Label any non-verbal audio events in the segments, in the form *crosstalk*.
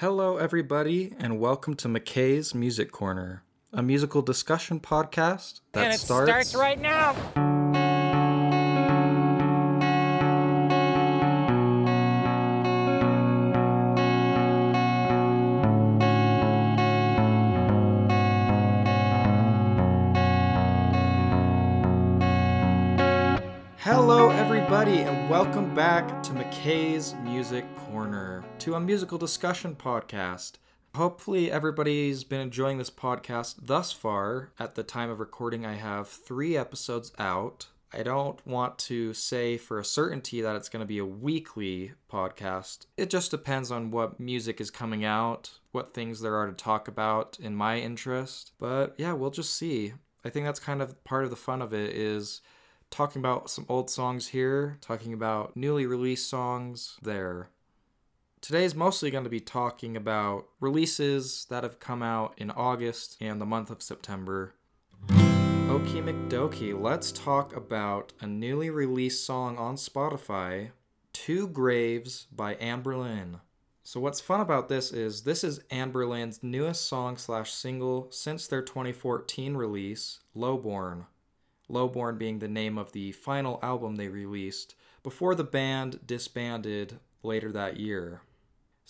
Hello, everybody, and welcome to McKay's Music Corner, a musical discussion podcast that and it starts, starts right now. Hello, everybody, and welcome back to McKay's Music Corner, to a musical discussion podcast. Hopefully, everybody's been enjoying this podcast thus far. At the time of recording, I have three episodes out. I don't want to say for a certainty that it's going to be a weekly podcast. It just depends on what music is coming out, what things there are to talk about in my interest. But yeah, we'll just see. I think that's kind of part of the fun of it is talking about some old songs here, talking about newly released songs there. Today is mostly going to be talking about releases that have come out in August and the month of September. Okie McDokie, let's talk about a newly released song on Spotify, Two Graves by Anberlin. So what's fun about this is this is Anberlin's newest song slash single since their 2014 release, Lowborn. Lowborn being the name of the final album they released before the band disbanded later that year.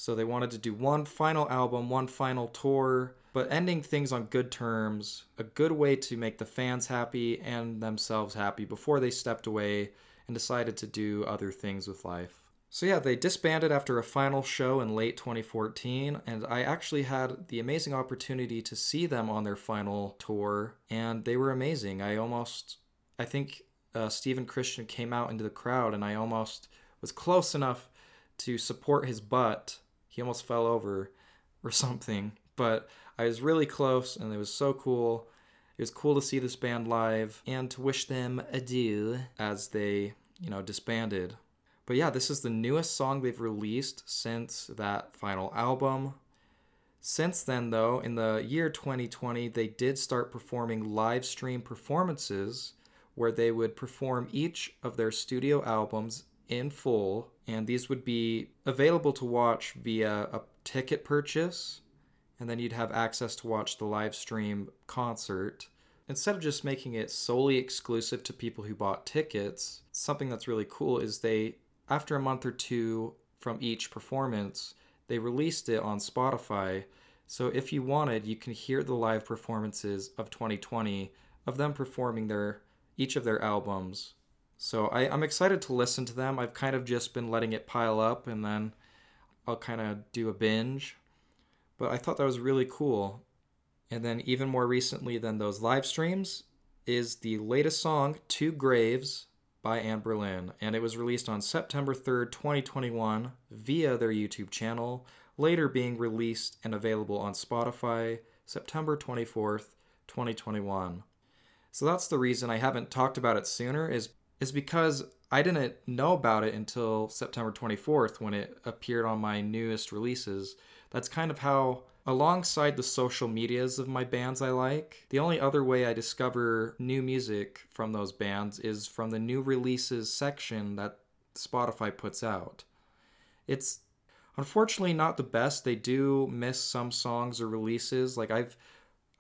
So they wanted to do one final album, one final tour, but ending things on good terms, a good way to make the fans happy and themselves happy before they stepped away and decided to do other things with life. So yeah, they disbanded after a final show in late 2014, and I actually had the amazing opportunity to see them on their final tour, and they were amazing. I almost, I think uh, Stephen Christian came out into the crowd, and I almost was close enough to support his butt. He almost fell over or *laughs* something, but I was really close, and it was so cool. It was cool to see this band live and to wish them adieu as they, you know, disbanded. But yeah, this is the newest song they've released since that final album. Since then, though, in the year 2020, they did start performing live stream performances where they would perform each of their studio albums in full, and these would be available to watch via a ticket purchase, and then you'd have access to watch the live stream concert. Instead of just making it solely exclusive to people who bought tickets, something that's really cool is they after a month or two from each performance, they released it on Spotify. So if you wanted, you can hear the live performances of 2020 of them performing their each of their albums. So I, I'm excited to listen to them. I've kind of just been letting it pile up and then I'll kind of do a binge. But I thought that was really cool. And then even more recently than those live streams is the latest song, Two Graves, by Anberlin, and it was released on September 3rd, 2021, via their YouTube channel, later being released and available on Spotify September 24th, 2021. So that's the reason I haven't talked about it sooner is is because I didn't know about it until September 24th when it appeared on my newest releases. That's kind of how Alongside the social medias of my bands I like, the only other way I discover new music from those bands is from the new releases section that Spotify puts out. It's unfortunately not the best. They do miss some songs or releases. Like I've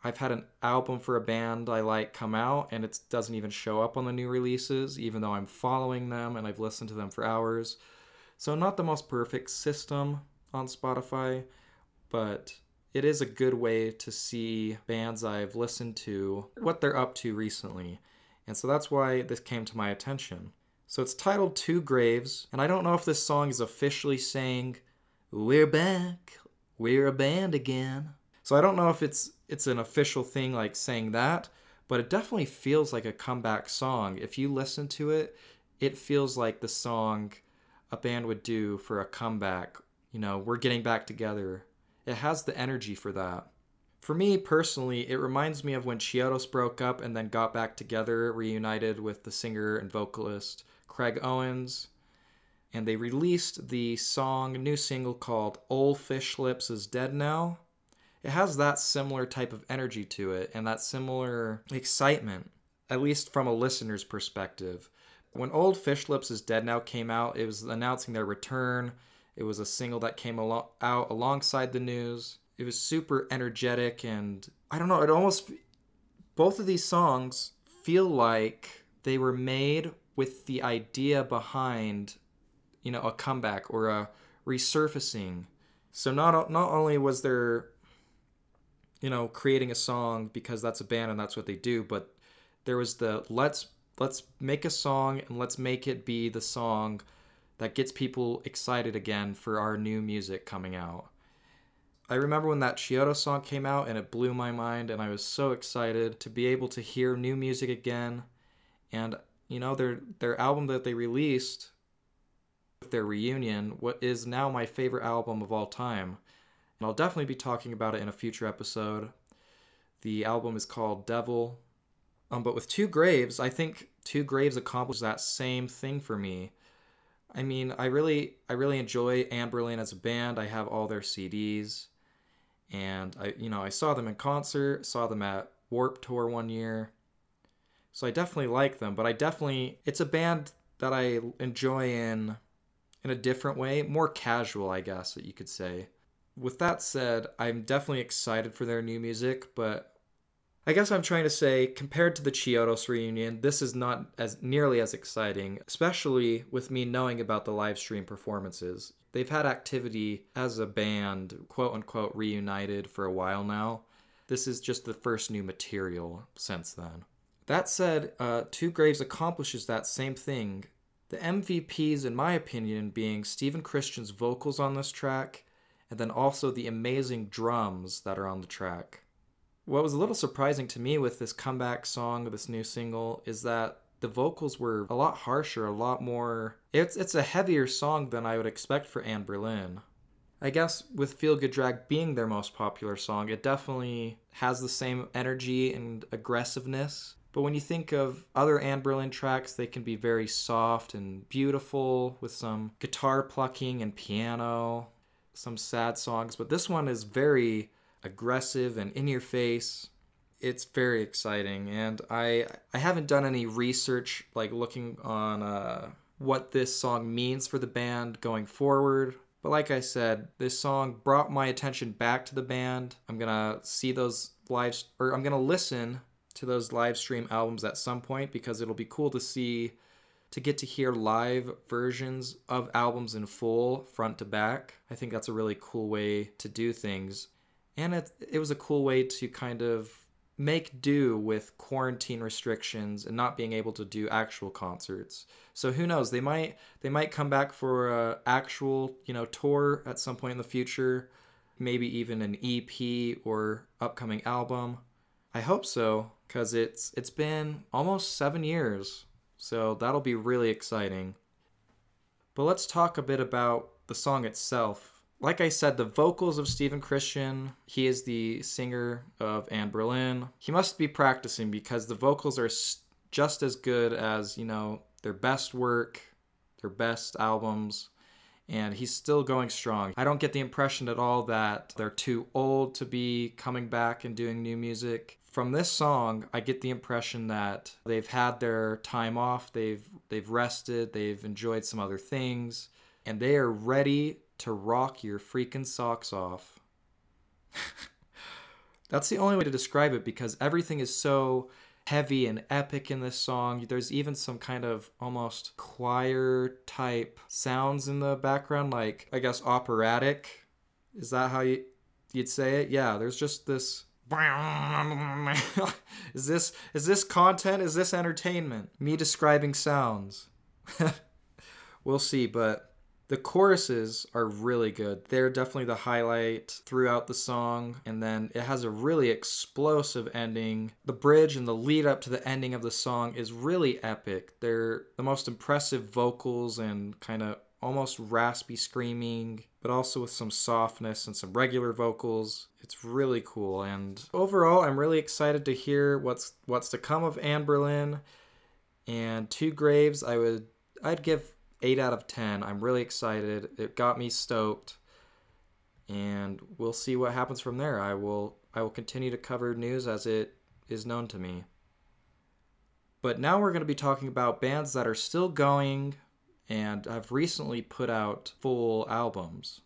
I've had an album for a band I like come out and it doesn't even show up on the new releases even though I'm following them and I've listened to them for hours. So not the most perfect system on Spotify, but it is a good way to see bands I've listened to, what they're up to recently. And so that's why this came to my attention. So it's titled Two Graves, and I don't know if this song is officially saying, We're back, we're a band again. So I don't know if it's it's an official thing like saying that, but it definitely feels like a comeback song. If you listen to it, it feels like the song a band would do for a comeback. You know, we're getting back together it has the energy for that. For me personally, it reminds me of when Chiodos broke up and then got back together, reunited with the singer and vocalist Craig Owens. And they released the song, new single called Ole Fish Lips is Dead Now. It has that similar type of energy to it and that similar excitement, at least from a listener's perspective. When Ole Fish Lips is Dead Now came out, it was announcing their return It was a single that came alo- out alongside the news. It was super energetic and I don't know, it almost both of these songs feel like they were made with the idea behind you know a comeback or a resurfacing. So not not only was there you know creating a song because that's a band and that's what they do, but there was the let's let's make a song and let's make it be the song that gets people excited again for our new music coming out. I remember when that Chiodo song came out and it blew my mind and I was so excited to be able to hear new music again. And you know, their their album that they released their reunion what is now my favorite album of all time. And I'll definitely be talking about it in a future episode. The album is called Devil. Um, but with Two Graves, I think Two Graves accomplished that same thing for me. I mean, I really I really enjoy Anberlin as a band. I have all their CDs. And I you know, I saw them in concert, saw them at Warped Tour one year. So I definitely like them, but I definitely it's a band that I enjoy in in a different way, more casual, I guess that you could say. With that said, I'm definitely excited for their new music, but I guess I'm trying to say, compared to the Chiodos reunion, this is not as nearly as exciting, especially with me knowing about the live stream performances. They've had activity as a band, quote unquote, reunited for a while now. This is just the first new material since then. That said, uh, Two Graves accomplishes that same thing the MVPs, in my opinion, being Stephen Christian's vocals on this track, and then also the amazing drums that are on the track. What was a little surprising to me with this comeback song, this new single, is that the vocals were a lot harsher, a lot more. It's it's a heavier song than I would expect for Anberlin. I guess with Feel Good Drag being their most popular song, it definitely has the same energy and aggressiveness but when you think of other Anberlin tracks, they can be very soft and beautiful with some guitar plucking and piano, some sad songs. But this one is very aggressive and in your face. It's very exciting, and I I haven't done any research like looking on uh, what this song means for the band going forward. But like I said, this song brought my attention back to the band. I'm gonna see those lives, or I'm gonna listen to those live stream albums at some point because it'll be cool to see to get to hear live versions of albums in full front to back. I think that's a really cool way to do things. And it it was a cool way to kind of make do with quarantine restrictions and not being able to do actual concerts. So who knows, they might they might come back for a actual, you know, tour at some point in the future, maybe even an EP or upcoming album. I hope so because it's it's been almost seven years, so that'll be really exciting. But let's talk a bit about the song itself. Like I said, the vocals of Stephen Christian, he is the singer of Anne Anberlin. He must be practicing because the vocals are just as good as, you know, their best work, their best albums and he's still going strong. I don't get the impression at all that they're too old to be coming back and doing new music from this song, I get the impression that they've had their time off, they've they've rested, they've enjoyed some other things, and they are ready to rock your freaking socks off. *laughs* That's the only way to describe it because everything is so heavy and epic in this song. There's even some kind of almost choir type sounds in the background, like I guess operatic. Is that how you you'd say it? Yeah, there's just this *laughs* is this is this content? Is this entertainment? Me describing sounds. *laughs* we'll see, but the choruses are really good. They're definitely the highlight throughout the song, and then it has a really explosive ending. The bridge and the lead up to the ending of the song is really epic. They're the most impressive vocals and kind of almost raspy screaming, but also with some softness and some regular vocals. It's really cool and overall I'm really excited to hear what's what's to come of Anberlin and Two Graves I would I'd give 8 out of 10. I'm really excited. It got me stoked. And we'll see what happens from there. I will I will continue to cover news as it is known to me. But now we're going to be talking about bands that are still going and have recently put out full albums.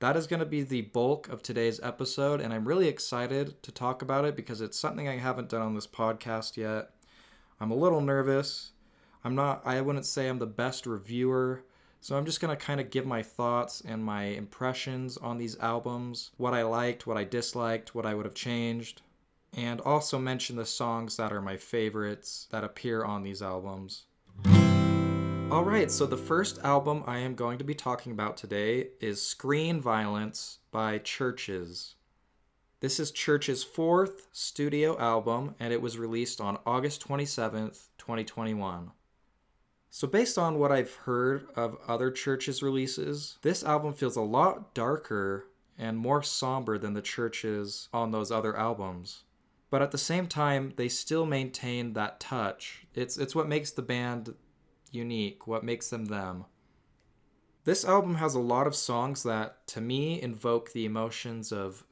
That is going to be the bulk of today's episode, and I'm really excited to talk about it because it's something I haven't done on this podcast yet. I'm a little nervous. I'm not, I wouldn't say I'm the best reviewer, so I'm just going to kind of give my thoughts and my impressions on these albums, what I liked, what I disliked, what I would have changed, and also mention the songs that are my favorites that appear on these albums. Alright, so the first album I am going to be talking about today is Screen Violence by CHVRCHES. This is CHVRCHES' fourth studio album, and it was released on August 27th, 2021. So, based on what I've heard of other CHVRCHES releases, this album feels a lot darker and more somber than the CHVRCHES on those other albums. But at the same time, they still maintain that touch. It's, it's what makes the band unique, what makes them them. This album has a lot of songs that, to me, invoke the emotions of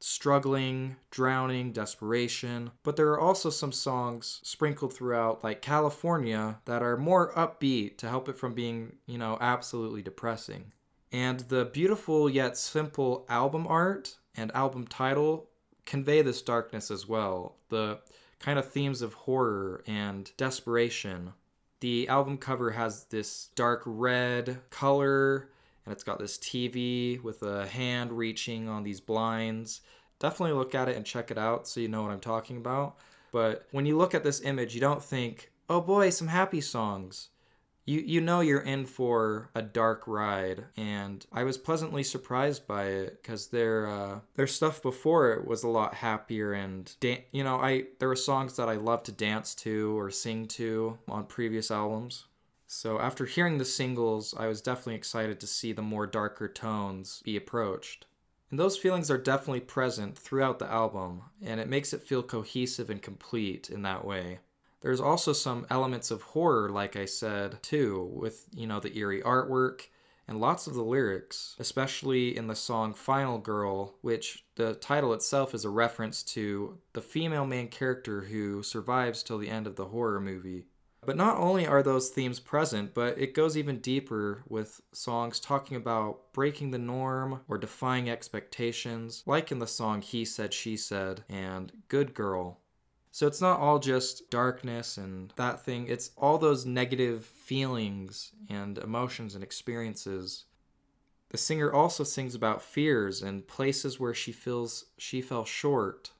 struggling, drowning, desperation, but there are also some songs sprinkled throughout, like California, that are more upbeat to help it from being, you know, absolutely depressing. And the beautiful yet simple album art and album title convey this darkness as well. The kind of themes of horror and desperation the album cover has this dark red color and it's got this TV with a hand reaching on these blinds. Definitely look at it and check it out so you know what I'm talking about. But when you look at this image, you don't think, oh boy, some happy songs you you know you're in for a dark ride and i was pleasantly surprised by it because their uh, their stuff before it was a lot happier and you know i there were songs that i loved to dance to or sing to on previous albums. So after hearing the singles i was definitely excited to see the more darker tones be approached. And those feelings are definitely present throughout the album and it makes it feel cohesive and complete in that way there's also some elements of horror, like I said, too, with, you know, the eerie artwork and lots of the lyrics, especially in the song Final Girl, which the title itself is a reference to the female main character who survives till the end of the horror movie. But not only are those themes present, but it goes even deeper with songs talking about breaking the norm or defying expectations, like in the song He Said, She Said and Good Girl. So it's not all just darkness and that thing, it's all those negative feelings and emotions and experiences. The singer also sings about fears and places where she feels she fell short.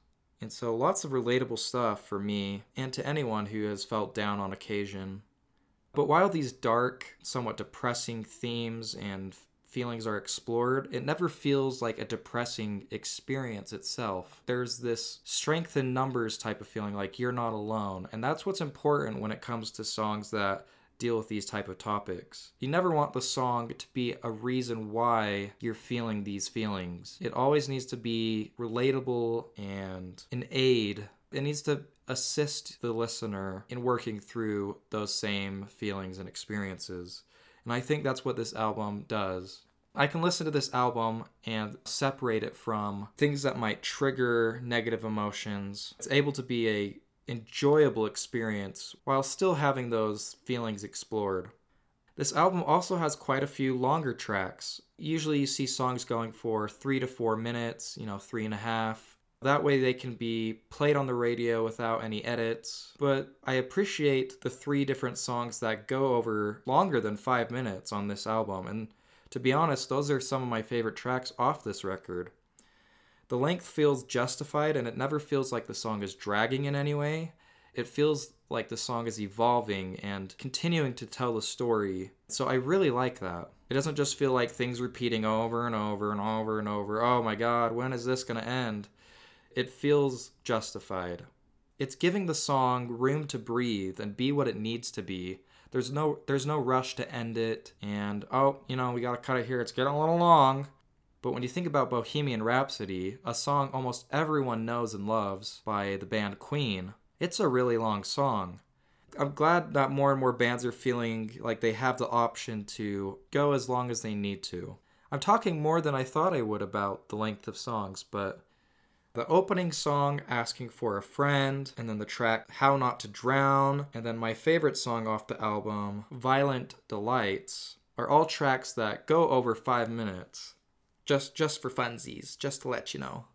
And so lots of relatable stuff for me and to anyone who has felt down on occasion. But while these dark, somewhat depressing themes and feelings are explored, it never feels like a depressing experience itself. There's this strength in numbers type of feeling, like you're not alone. And that's what's important when it comes to songs that deal with these type of topics. You never want the song to be a reason why you're feeling these feelings. It always needs to be relatable and an aid. It needs to assist the listener in working through those same feelings and experiences. And I think that's what this album does. I can listen to this album and separate it from things that might trigger negative emotions. It's able to be a enjoyable experience while still having those feelings explored. This album also has quite a few longer tracks. Usually you see songs going for three to four minutes, you know, three and a half. That way they can be played on the radio without any edits. But I appreciate the three different songs that go over longer than five minutes on this album. And to be honest, those are some of my favorite tracks off this record. The length feels justified and it never feels like the song is dragging in any way. It feels like the song is evolving and continuing to tell the story. So I really like that. It doesn't just feel like things repeating over and over and over and over. Oh my god, when is this going to end? It feels justified. It's giving the song room to breathe and be what it needs to be. There's no there's no rush to end it and oh, you know, we got to cut it here. It's getting a little long. But when you think about Bohemian Rhapsody, a song almost everyone knows and loves by the band Queen, it's a really long song. I'm glad that more and more bands are feeling like they have the option to go as long as they need to. I'm talking more than I thought I would about the length of songs, but The opening song, Asking for a Friend, and then the track How Not to Drown, and then my favorite song off the album, Violent Delights, are all tracks that go over five minutes. Just, just for funsies, just to let you know.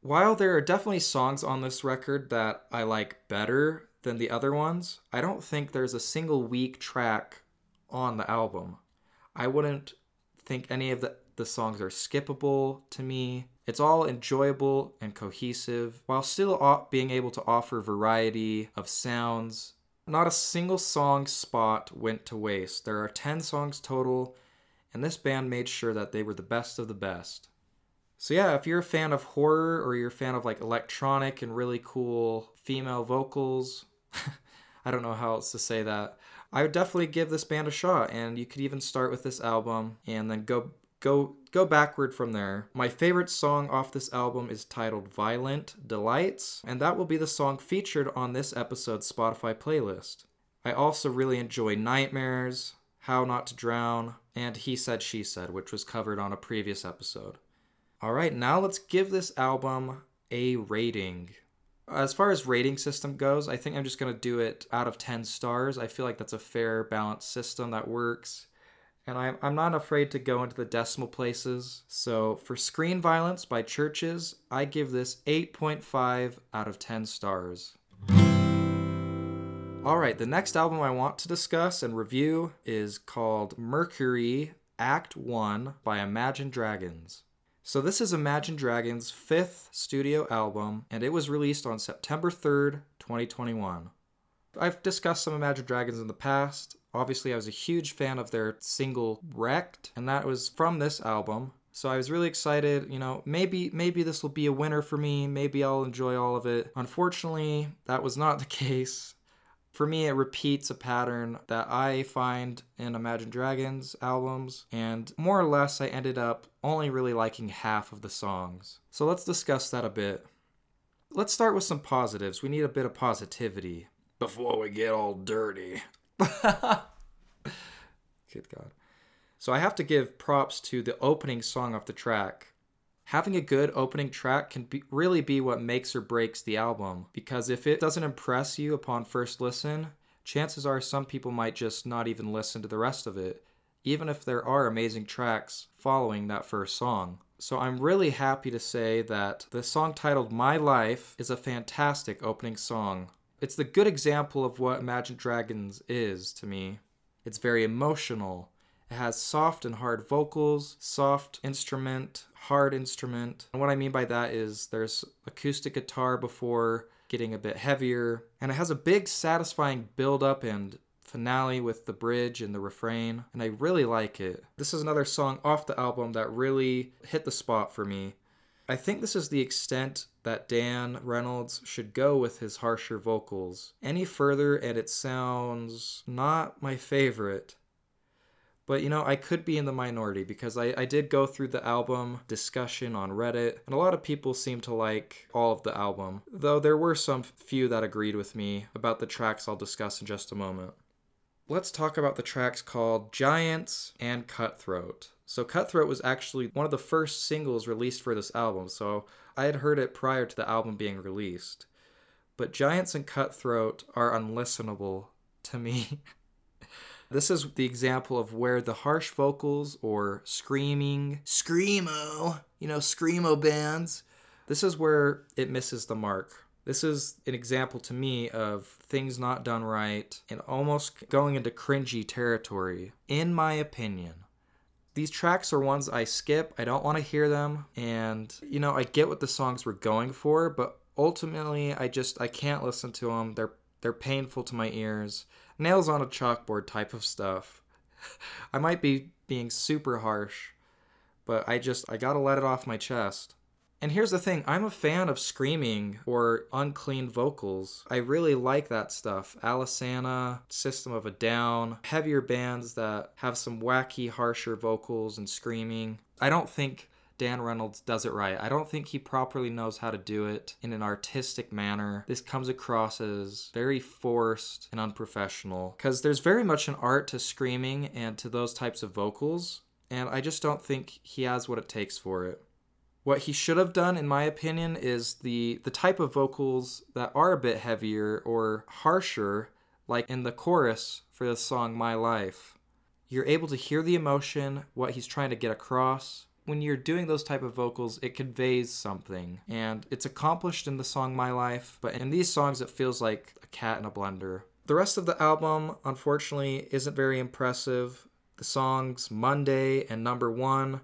While there are definitely songs on this record that I like better than the other ones, I don't think there's a single weak track on the album. I wouldn't think any of the, the songs are skippable to me. It's all enjoyable and cohesive while still being able to offer variety of sounds. Not a single song spot went to waste. There are 10 songs total, and this band made sure that they were the best of the best. So yeah, if you're a fan of horror or you're a fan of like electronic and really cool female vocals, *laughs* I don't know how else to say that. I would definitely give this band a shot and you could even start with this album and then go go go backward from there. My favorite song off this album is titled Violent Delights, and that will be the song featured on this episode's Spotify playlist. I also really enjoy Nightmares, How Not to Drown, and He Said She Said, which was covered on a previous episode. All right, now let's give this album a rating. As far as rating system goes, I think I'm just going to do it out of 10 stars. I feel like that's a fair, balanced system that works. And I'm, I'm not afraid to go into the decimal places. So for Screen Violence by CHVRCHES, I give this 8.5 out of 10 stars. All right, the next album I want to discuss and review is called Mercury Act 1 by Imagine Dragons. So, this is Imagine Dragons' fifth studio album, and it was released on September 3rd, 2021. I've discussed some Imagine Dragons in the past. Obviously, I was a huge fan of their single Wrecked, and that was from this album. So I was really excited, you know, maybe maybe this will be a winner for me, maybe I'll enjoy all of it. Unfortunately, that was not *laughs* the case for me, it repeats a pattern that I find in Imagine Dragons albums, and more or less, I ended up only really liking half of the songs. So let's discuss that a bit. Let's start with some positives. We need a bit of positivity before we get all dirty. *laughs* Good God. So I have to give props to the opening song of the track having a good opening track can be, really be what makes or breaks the album because if it doesn't impress you upon first listen, chances are some people might just not even listen to the rest of it, even if there are amazing tracks following that first song. So I'm really happy to say that the song titled My Life is a fantastic opening song. It's the good example of what Imagine Dragons is to me. It's very emotional. It has soft and hard vocals, soft instrument, hard instrument. And what I mean by that is there's acoustic guitar before getting a bit heavier, and it has a big, satisfying build up and finale with the bridge and the refrain, and I really like it. This is another song off the album that really hit the spot for me. I think this is the extent that Dan Reynolds should go with his harsher vocals. Any further, and it sounds not my favorite. But you know, I could be in the minority because I, I did go through the album discussion on Reddit, and a lot of people seem to like all of the album, though there were some few that agreed with me about the tracks I'll discuss in just a moment. Let's talk about the tracks called Giants and Cutthroat. So, Cutthroat was actually one of the first singles released for this album, so I had heard it prior to the album being released. But Giants and Cutthroat are unlistenable to me. *laughs* This is the example of where the harsh vocals or screaming, screamo, you know, screamo bands, this is where it misses the mark. This is an example to me of things not done right and almost going into cringy territory, in my opinion. These tracks are ones I skip, I don't want to hear them, and you know, I get what the songs were going for, but ultimately I just I can't listen to them. They're they're painful to my ears nails on a chalkboard type of stuff. *laughs* I might be being super harsh, but I just, I gotta let it off my chest. And here's the thing I'm a fan of screaming or unclean vocals. I really like that stuff. Alesana, System of a Down, heavier bands that have some wacky, harsher vocals and screaming. I don't think Dan Reynolds does it right. I don't think he properly knows how to do it in an artistic manner. This comes across as very forced and unprofessional because there's very much an art to screaming and to those types of vocals, and I just don't think he has what it takes for it. What he should have done, in my opinion, is the, the type of vocals that are a bit heavier or harsher, like in the chorus for the song My Life. You're able to hear the emotion, what he's trying to get across. When you're doing those type of vocals, it conveys something, and it's accomplished in the song My Life, but in these songs, it feels like a cat in a blender. The rest of the album, unfortunately, isn't very impressive. The songs Monday and Number One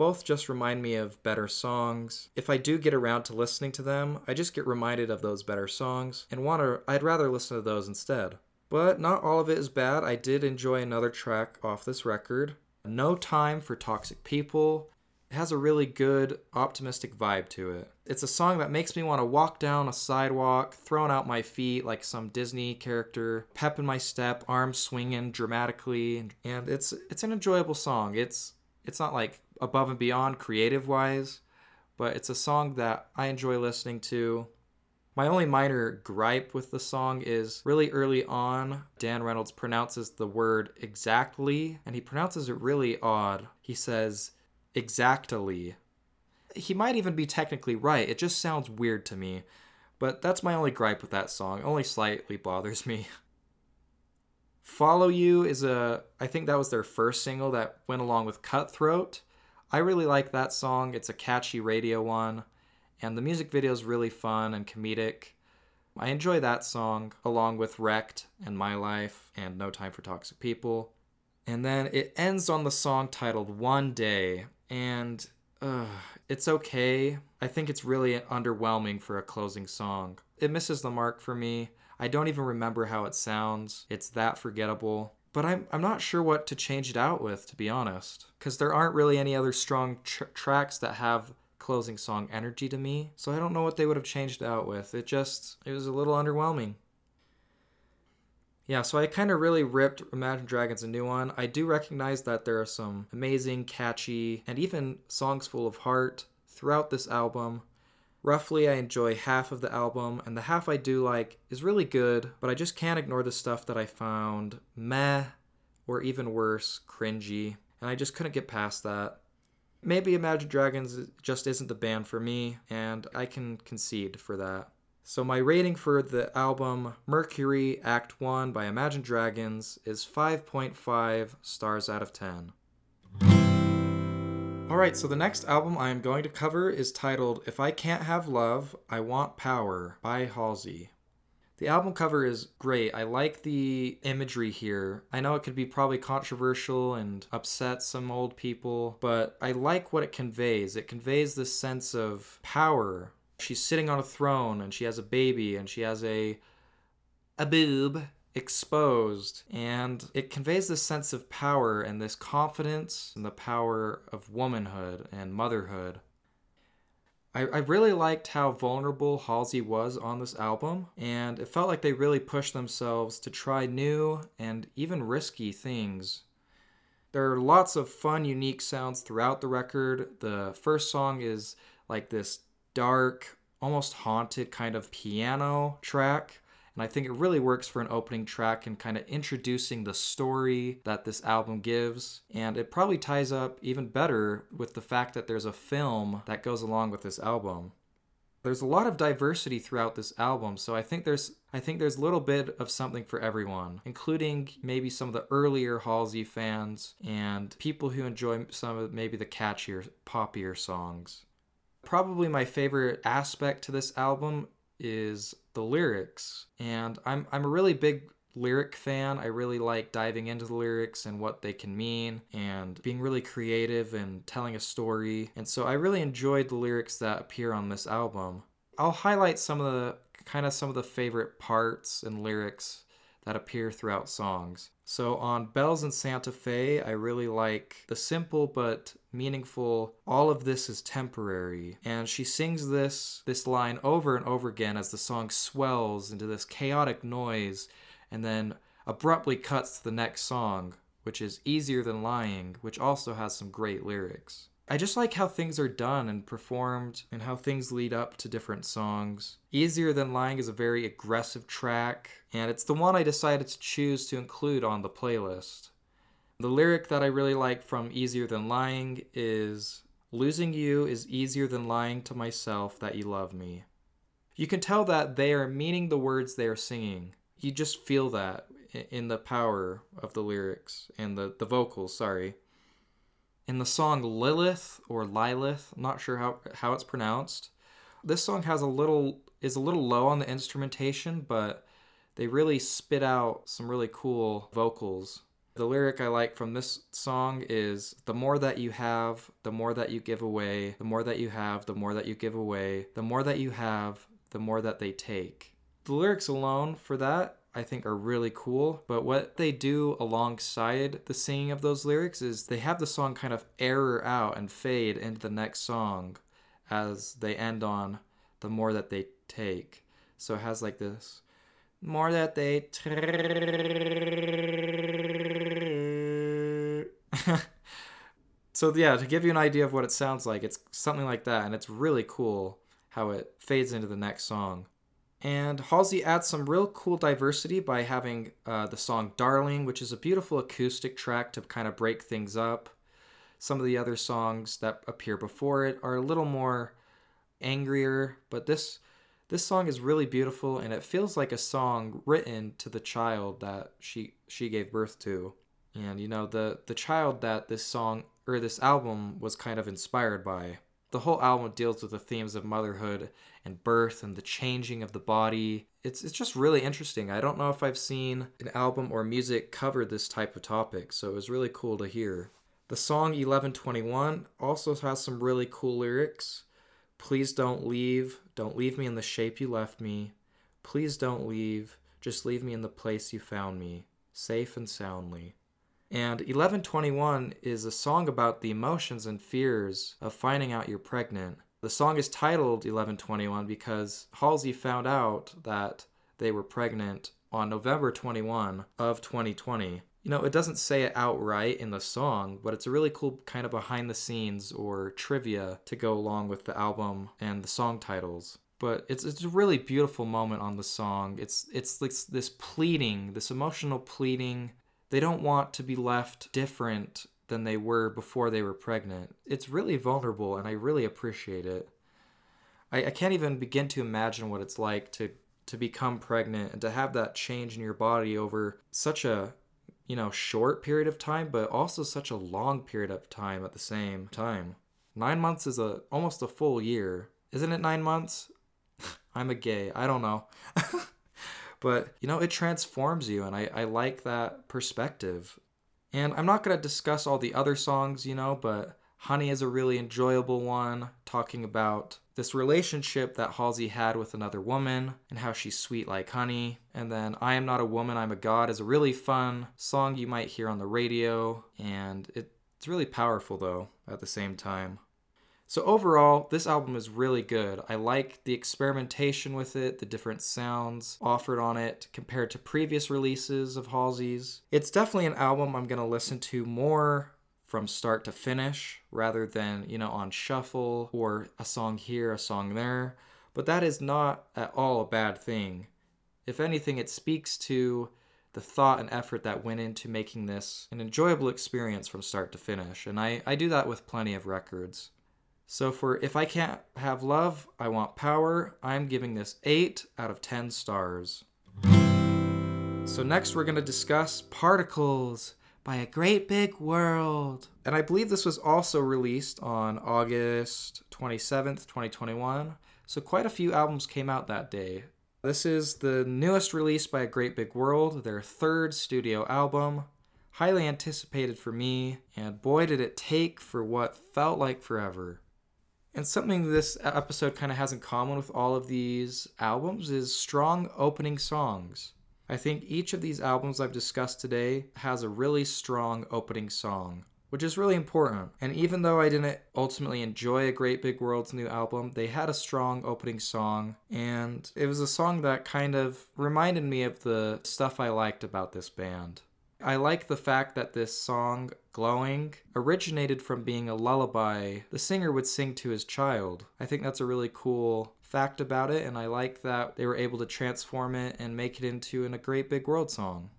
both just remind me of better songs. If I do get around to listening to them, I just get reminded of those better songs and want to I'd rather listen to those instead. But not all of it is bad. I did enjoy another track off this record. No Time for Toxic People. It has a really good, optimistic vibe to it. It's a song that makes me want to walk down a sidewalk, throwing out my feet like some Disney character, pep in my step, arms swinging dramatically, and it's it's an enjoyable song. It's it's not like above and beyond creative wise, but it's a song that I enjoy listening to. My only minor gripe with the song is really early on, Dan Reynolds pronounces the word exactly, and he pronounces it really odd. He says exactly. He might even be technically right, it just sounds weird to me. But that's my only gripe with that song, only slightly bothers me. Follow You is a, I think that was their first single that went along with Cutthroat. I really like that song. It's a catchy radio one, and the music video is really fun and comedic. I enjoy that song along with Wrecked and My Life and No Time for Toxic People. And then it ends on the song titled One Day, and uh, it's okay. I think it's really underwhelming for a closing song. It misses the mark for me. I don't even remember how it sounds. It's that forgettable but I'm, I'm not sure what to change it out with, to be honest. Because there aren't really any other strong tr- tracks that have closing song energy to me. So I don't know what they would have changed it out with. It just, it was a little underwhelming. Yeah, so I kind of really ripped Imagine Dragons a new one. I do recognize that there are some amazing, catchy, and even songs full of heart throughout this album. Roughly, I enjoy half of the album, and the half I do like is really good, but I just can't ignore the stuff that I found meh, or even worse, cringy, and I just couldn't get past that. Maybe Imagine Dragons just isn't the band for me, and I can concede for that. So, my rating for the album Mercury Act 1 by Imagine Dragons is 5.5 stars out of 10. Alright, so the next album I am going to cover is titled If I Can't Have Love, I Want Power by Halsey. The album cover is great. I like the imagery here. I know it could be probably controversial and upset some old people, but I like what it conveys. It conveys this sense of power. She's sitting on a throne and she has a baby and she has a a boob exposed and it conveys this sense of power and this confidence and the power of womanhood and motherhood. I, I really liked how vulnerable Halsey was on this album, and it felt like they really pushed themselves to try new and even risky things. There are lots of fun, unique sounds throughout the record. The first song is like this dark, almost haunted kind of piano track and I think it really works for an opening track and kind of introducing the story that this album gives. And it probably ties up even better with the fact that there's a film that goes along with this album. There's a lot of diversity throughout this album, so I think there's I think there's a little bit of something for everyone, including maybe some of the earlier Halsey fans and people who enjoy some of maybe the catchier, poppier songs. Probably my favorite aspect to this album is the lyrics. And I'm I'm a really big lyric fan. I really like diving into the lyrics and what they can mean and being really creative and telling a story. And so I really enjoyed the lyrics that appear on this album. I'll highlight some of the kind of some of the favorite parts and lyrics that appear throughout songs. So on Bells in Santa Fe, I really like the simple but meaningful all of this is temporary. And she sings this this line over and over again as the song swells into this chaotic noise and then abruptly cuts to the next song, which is Easier Than Lying, which also has some great lyrics. I just like how things are done and performed and how things lead up to different songs. Easier Than Lying is a very aggressive track, and it's the one I decided to choose to include on the playlist. The lyric that I really like from Easier Than Lying is Losing you is easier than lying to myself that you love me. You can tell that they are meaning the words they are singing. You just feel that in the power of the lyrics and the, the vocals, sorry. In the song Lilith or Lilith, I'm not sure how, how it's pronounced. This song has a little is a little low on the instrumentation, but they really spit out some really cool vocals. The lyric I like from this song is The more that you have, the more that you give away, the more that you have, the more that you give away, the more that you have, the more that they take. The lyrics alone for that I think are really cool. But what they do alongside the singing of those lyrics is they have the song kind of error out and fade into the next song as they end on the more that they take. So it has like this more that they *laughs* so yeah to give you an idea of what it sounds like it's something like that and it's really cool how it fades into the next song and Halsey adds some real cool diversity by having uh, the song Darling, which is a beautiful acoustic track to kind of break things up. Some of the other songs that appear before it are a little more angrier, but this this song is really beautiful and it feels like a song written to the child that she she gave birth to. And you know, the the child that this song or this album was kind of inspired by. The whole album deals with the themes of motherhood and birth and the changing of the body. It's it's just really interesting. I don't know if I've seen an album or music cover this type of topic, so it was really cool to hear. The song 1121 also has some really cool lyrics. Please don't leave. Don't leave me in the shape you left me. Please don't leave. Just leave me in the place you found me, safe and soundly. And 1121 is a song about the emotions and fears of finding out you're pregnant. The song is titled 1121 because Halsey found out that they were pregnant on November 21 of 2020. You know, it doesn't say it outright in the song, but it's a really cool kind of behind the scenes or trivia to go along with the album and the song titles but it's it's a really beautiful moment on the song. It's it's this pleading, this emotional pleading they don't want to be left different than they were before they were pregnant. It's really vulnerable, and I really appreciate it. I, I can't even begin to imagine what it's like to to become pregnant and to have that change in your body over such a you know short period of time but also such a long period of time at the same time. Nine months is a almost a full year. Isn't it nine months? *laughs* I'm a gay. I don't know *laughs* but you know it transforms you and i, I like that perspective. And i'm not going to discuss all the other songs you know but honey is a really enjoyable one talking about this relationship that halsey had with another woman and how she's sweet like honey. And then i am not a woman i'm a god is a really fun song you might hear on the radio and it, it's really powerful though at the same time so overall, this album is really good. I like the experimentation with it, the different sounds offered on it compared to previous releases of Halsey's. It's definitely an album I'm going to listen to more from start to finish rather than, you know, on shuffle or a song here, a song there. But that is not at all a bad thing. If anything, it speaks to the thought and effort that went into making this an enjoyable experience from start to finish. And I, I do that with plenty of records. So for If I Can't Have Love, I Want Power, I'm giving this 8 out of 10 stars. So next we're going to discuss Particles by A Great Big World. And I believe this was also released on August 27th, 2021. So quite a few albums came out that day. This is the newest release by A Great Big World, their third studio album. Highly anticipated for me, and boy did it take for what felt like forever. And something this episode kind of has in common with all of these albums is strong opening songs. I think each of these albums I've discussed today has a really strong opening song, which is really important. And even though I didn't ultimately enjoy A Great Big World's new album, they had a strong opening song, and it was a song that kind of reminded me of the stuff I liked about this band. I like the fact that this song, Glowing, originated from being a lullaby the singer would sing to his child. I think that's a really cool fact about it, and I like that they were able to transform it and make it into an, a great big world song.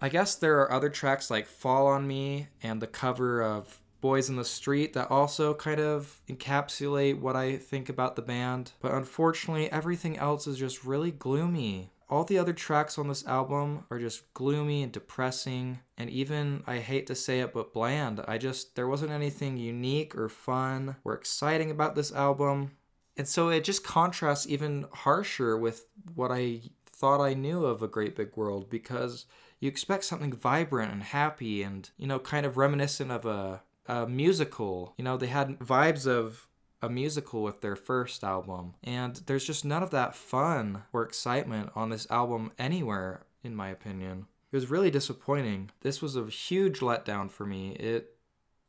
I guess there are other tracks like Fall on Me and the cover of Boys in the Street that also kind of encapsulate what I think about the band. But unfortunately, everything else is just really gloomy. All the other tracks on this album are just gloomy and depressing, and even, I hate to say it, but bland. I just, there wasn't anything unique or fun or exciting about this album. And so it just contrasts even harsher with what I thought I knew of A Great Big World because you expect something vibrant and happy and, you know, kind of reminiscent of a a musical. You know, they had vibes of a musical with their first album. And there's just none of that fun or excitement on this album anywhere, in my opinion. It was really disappointing. This was a huge letdown for me. It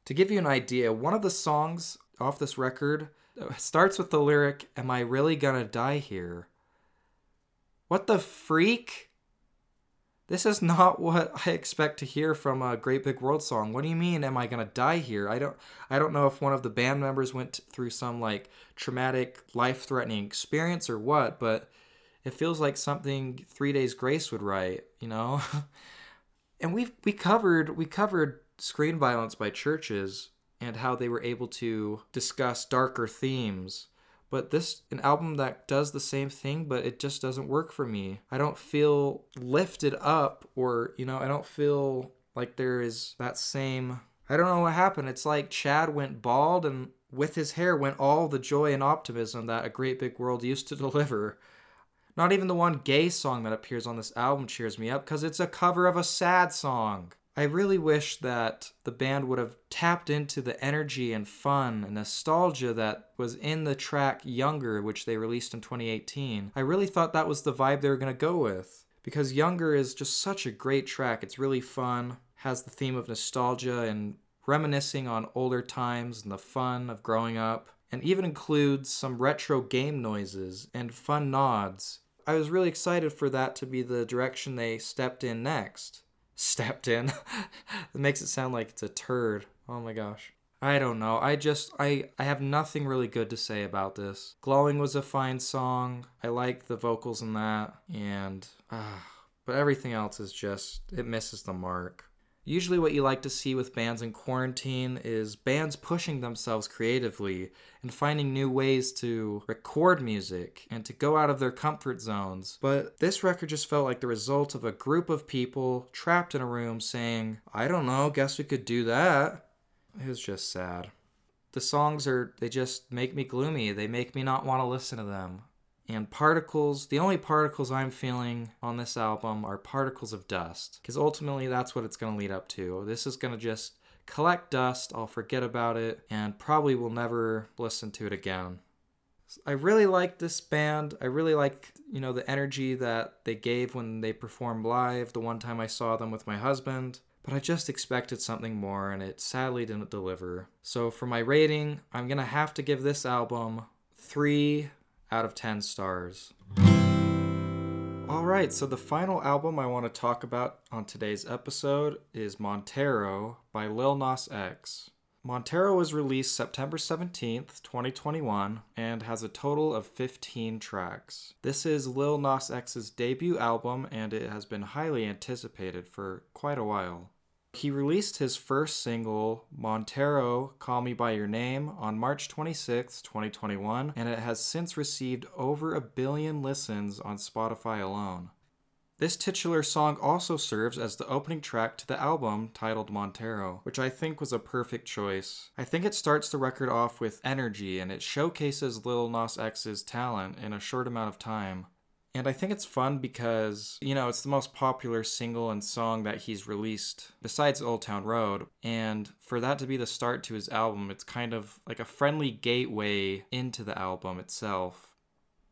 to give you an idea, one of the songs off this record uh, starts with the lyric, Am I really gonna die here? What the freak? This is *laughs* not what I expect to hear from a Great Big World song. What do you mean am I going to die here? I don't I don't know if one of the band members went through some like traumatic life-threatening experience or what, but it feels like something 3 Days Grace would write, you know? *laughs* and we we covered we covered screen violence by CHVRCHES and how they were able to discuss darker themes but this an album that does the same thing but it just doesn't work for me. I don't feel lifted up or you know i don't feel like there is that same i don't know what happened. It's like chad went bald and with his hair went all the joy and optimism that a great big world used to *laughs* deliver. Not even the one gay song that appears on this album cheers me up because it's a cover of a sad song I really wish that the band would have tapped into the energy and fun and nostalgia that was in the track Younger, which they released in 2018. I really thought that was the vibe they were going to go with because Younger is just such a great track. It's really fun, has the theme of nostalgia and reminiscing on older times and the fun of growing up, and even includes some retro game noises and fun nods. I was really excited for that to be the direction they stepped in next stepped in. *laughs* it makes it sound like it's a turd. Oh my gosh. I don't know. I just I I have nothing really good to say about this. Glowing was a fine song. I like the vocals in that and uh, but everything else is just it misses the mark. Usually, what you like to see with bands in quarantine is bands pushing themselves creatively and finding new ways to record music and to go out of their comfort zones. But this record just felt like the result of a group of people trapped in a room saying, I don't know, guess we could do that. It was just sad. The songs are, they just make me gloomy. They make me not want to listen to them and particles the only particles i'm feeling on this album are particles of dust because ultimately that's what it's going to lead up to. This is going to just collect dust i'll forget about it and probably will never listen to it again. I really like this band. I really like you know the energy that they gave when they performed live the one time i saw them with my husband but I just expected something more and it sadly didn't deliver. So for my rating, I'm going to have to give this album 3 out of 10 stars. Alright, so the final album I want to talk about on today's episode is Montero by Lil Nas X. Montero was released September 17th, 2021, and has a total of 15 tracks. This is Lil Nas X's debut album, and it has been highly anticipated for quite a while. He released his first single, Montero Call Me By Your Name, on March 26, 2021, and it has since received over a billion listens on Spotify alone. This titular song also serves as the opening track to the album titled Montero, which I think was a perfect choice. I think it starts the record off with energy and it showcases Lil Nas X's talent in a short amount of time. And I think it's fun because, you know, it's the most popular single and song that he's released besides Old Town Road. And for that to be the start to his album, it's kind of like a friendly gateway into the album itself.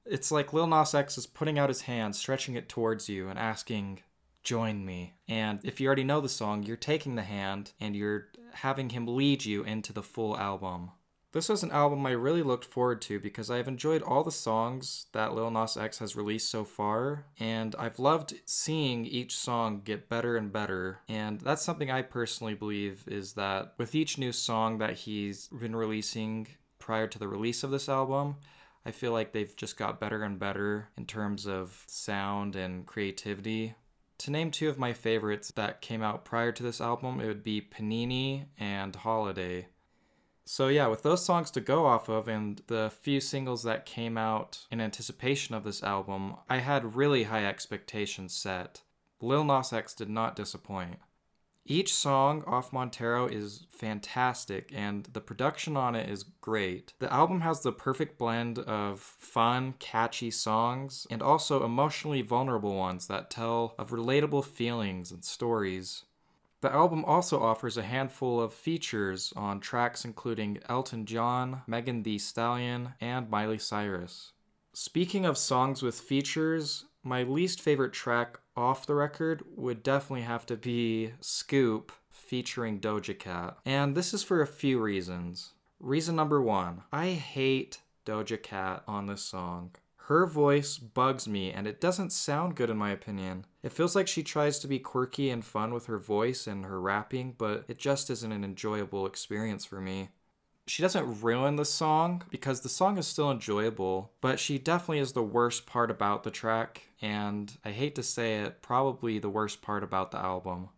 It's like Lil Nas X is putting out his hand, stretching it towards you, and asking, Join me. And if you already know the song, you're taking the hand and you're having him lead you into the full album. This was an album I really looked forward to because I've enjoyed all the songs that Lil Nas X has released so far, and I've loved seeing each song get better and better. And that's something I personally believe is that with each new song that he's been releasing prior to the release of this album, I feel like they've just got better and better in terms of sound and creativity To name two of my favorites that came out prior to this album, it would be Panini and Holiday. So, yeah, with those songs to go off of and the few singles that came out in anticipation of this album, I had really high expectations set. Lil Nas X did not disappoint. Each song off Montero is fantastic and the production on it is great. The album has the perfect blend of fun, catchy songs and also emotionally vulnerable ones that tell of relatable feelings and stories. The album also offers a handful of features on tracks including Elton John, Megan Thee Stallion, and Miley Cyrus. Speaking of songs with features, my least favorite track off the record would definitely have to be Scoop featuring Doja Cat. And this is for a few reasons. Reason number one I hate Doja Cat on this song. Her voice bugs me and it doesn't sound good in my opinion. It feels like she tries to be quirky and fun with her voice and her rapping, but it just isn't an enjoyable experience for me. She doesn't ruin the song because the song is still enjoyable, but she definitely is the worst part about the track, and I hate to say it, probably the worst part about the album.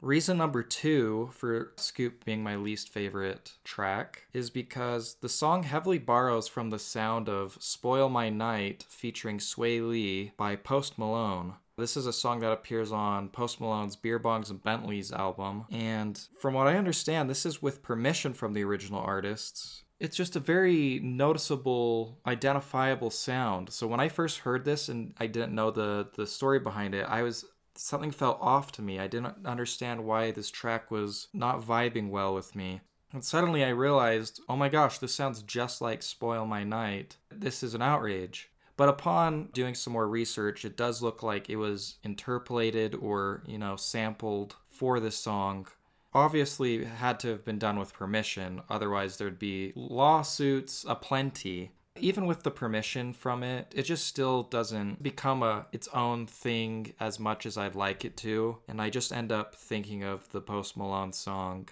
Reason number two for Scoop being my least favorite track is because the song heavily borrows from the sound of Spoil My Night featuring Swae Lee by Post Malone. This is a song that appears on Post Malone's Beer Bongs and Bentleys album, and from what I understand, this is with permission from the original artists. It's just a very noticeable, identifiable sound. So when I first heard this and I didn't know the the story behind it, I was something felt off to me. I didn't understand why this track was not vibing well with me. And suddenly I realized, oh my gosh, this sounds just like Spoil My Night. This is an outrage. But upon doing some more research, it does look like it was interpolated or, you know, sampled for this song. Obviously, had to have been done with permission, otherwise, there'd be lawsuits aplenty even with the permission from it, it just still doesn't become a its own thing as much as I'd like it to, and I just end up thinking of the Post Malone song.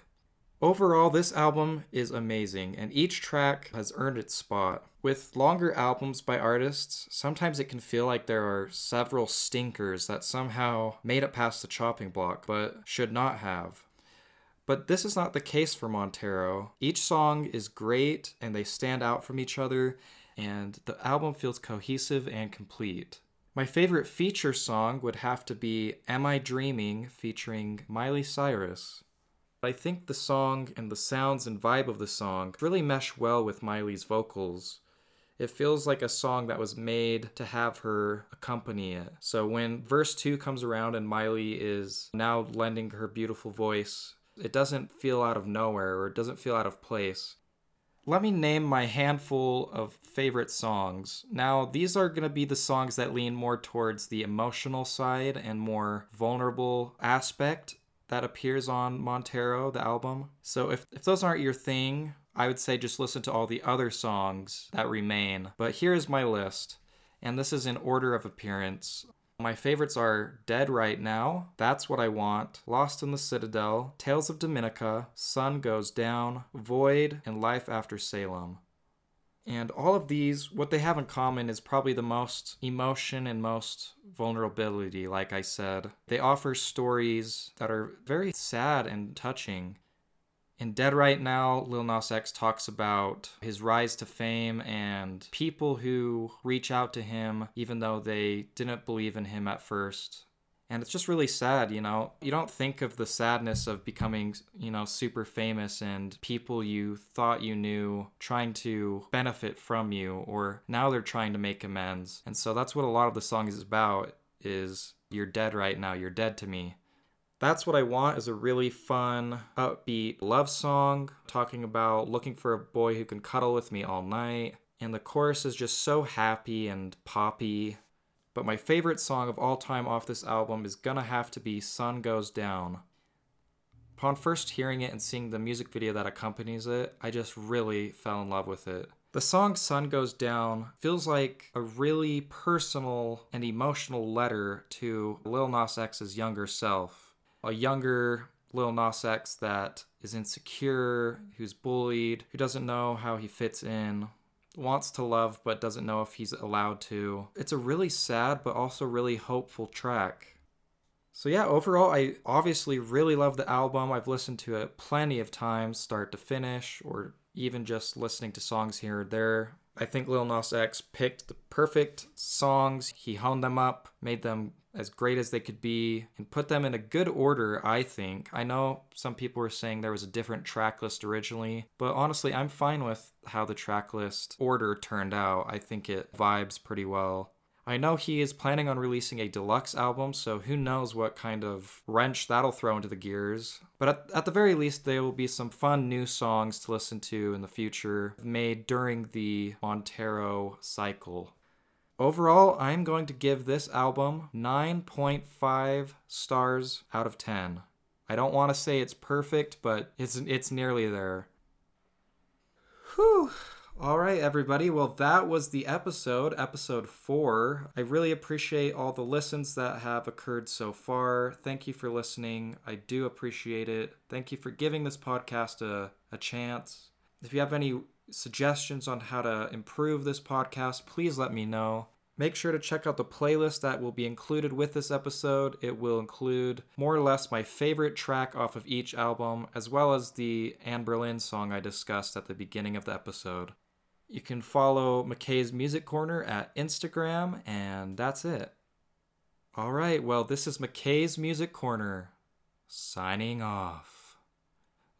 Overall, this album is amazing, and each track has earned its spot. With longer albums by artists, sometimes it can feel like there are several stinkers that somehow made it past the chopping block, but should not have. But this is not the case for Montero. Each song is great and they stand out from each other, and the album feels cohesive and complete. My favorite feature song would have to be Am I Dreaming featuring Miley Cyrus. I think the song and the sounds and vibe of the song really mesh well with Miley's vocals. It feels like a song that was made to have her accompany it. So when verse 2 comes around and Miley is now lending her beautiful voice it doesn't feel out of nowhere or it doesn't feel out of place. Let me name my handful of favorite songs. Now, these are going to be the songs that lean more towards the emotional side and more vulnerable aspect that appears on Montero, the album. So, if, if those aren't your thing, I would say just listen to all the other songs that remain. But here's my list, and this is in order of appearance. My favorites are Dead Right Now, That's What I Want, Lost in the Citadel, Tales of Dominica, Sun Goes Down, Void, and Life After Salem. And all of these, what they have in common is probably the most emotion and most vulnerability, like I said. They offer stories that are very sad and touching. In Dead Right Now, Lil Nas X talks about his rise to fame and people who reach out to him even though they didn't believe in him at first. And it's just really sad, you know. You don't think of the sadness of becoming, you know, super famous and people you thought you knew trying to benefit from you or now they're trying to make amends. And so that's what a lot of the song is about is you're dead right now, you're dead to me. That's what I want is a really fun, upbeat love song talking about looking for a boy who can cuddle with me all night. And the chorus is just so happy and poppy. But my favorite song of all time off this album is gonna have to be Sun Goes Down. Upon first hearing it and seeing the music video that accompanies it, I just really fell in love with it. The song Sun Goes Down feels like a really personal and emotional letter to Lil Nas X's younger self a younger Lil Nas X that is insecure, who's bullied, who doesn't know how he fits in, wants to love but doesn't know if he's allowed to. It's a really sad but also really hopeful track. So yeah, overall, I obviously really love the album. I've listened to it plenty of times, start to finish, or even just listening to songs here or there. I think Lil Nas X picked the perfect songs. He honed them up, made them as great as they could be, and put them in a good order, I think. I know some people were saying there was a different track list originally, but honestly, I'm fine with how the track list order turned out. I think it vibes pretty well. I know he is planning on releasing a deluxe album, so who knows what kind of wrench that'll throw into the gears. But at, at, the very least, there will be some fun new songs to listen to in the future made during the Montero cycle. Overall, I'm going to give this album 9.5 stars out of 10. I don't want to say it's perfect, but it's it's nearly there. Whew. All right, everybody. Well, that was the episode, episode four. I really appreciate all the listens that have occurred so far. Thank you for listening. I do appreciate it. Thank you for giving this podcast a, a chance. If you have any suggestions on how to improve this podcast, please let me know. Make sure to check out the playlist that will be included with this episode. It will include more or less my favorite track off of each album, as well as the Anberlin song I discussed at the beginning of the episode. You can follow McKay's Music Corner at Instagram, and that's it. All right, well, this is McKay's Music Corner signing off.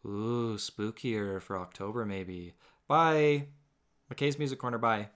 Ooh, spookier for October, maybe. Bye. McKay's Music Corner, bye.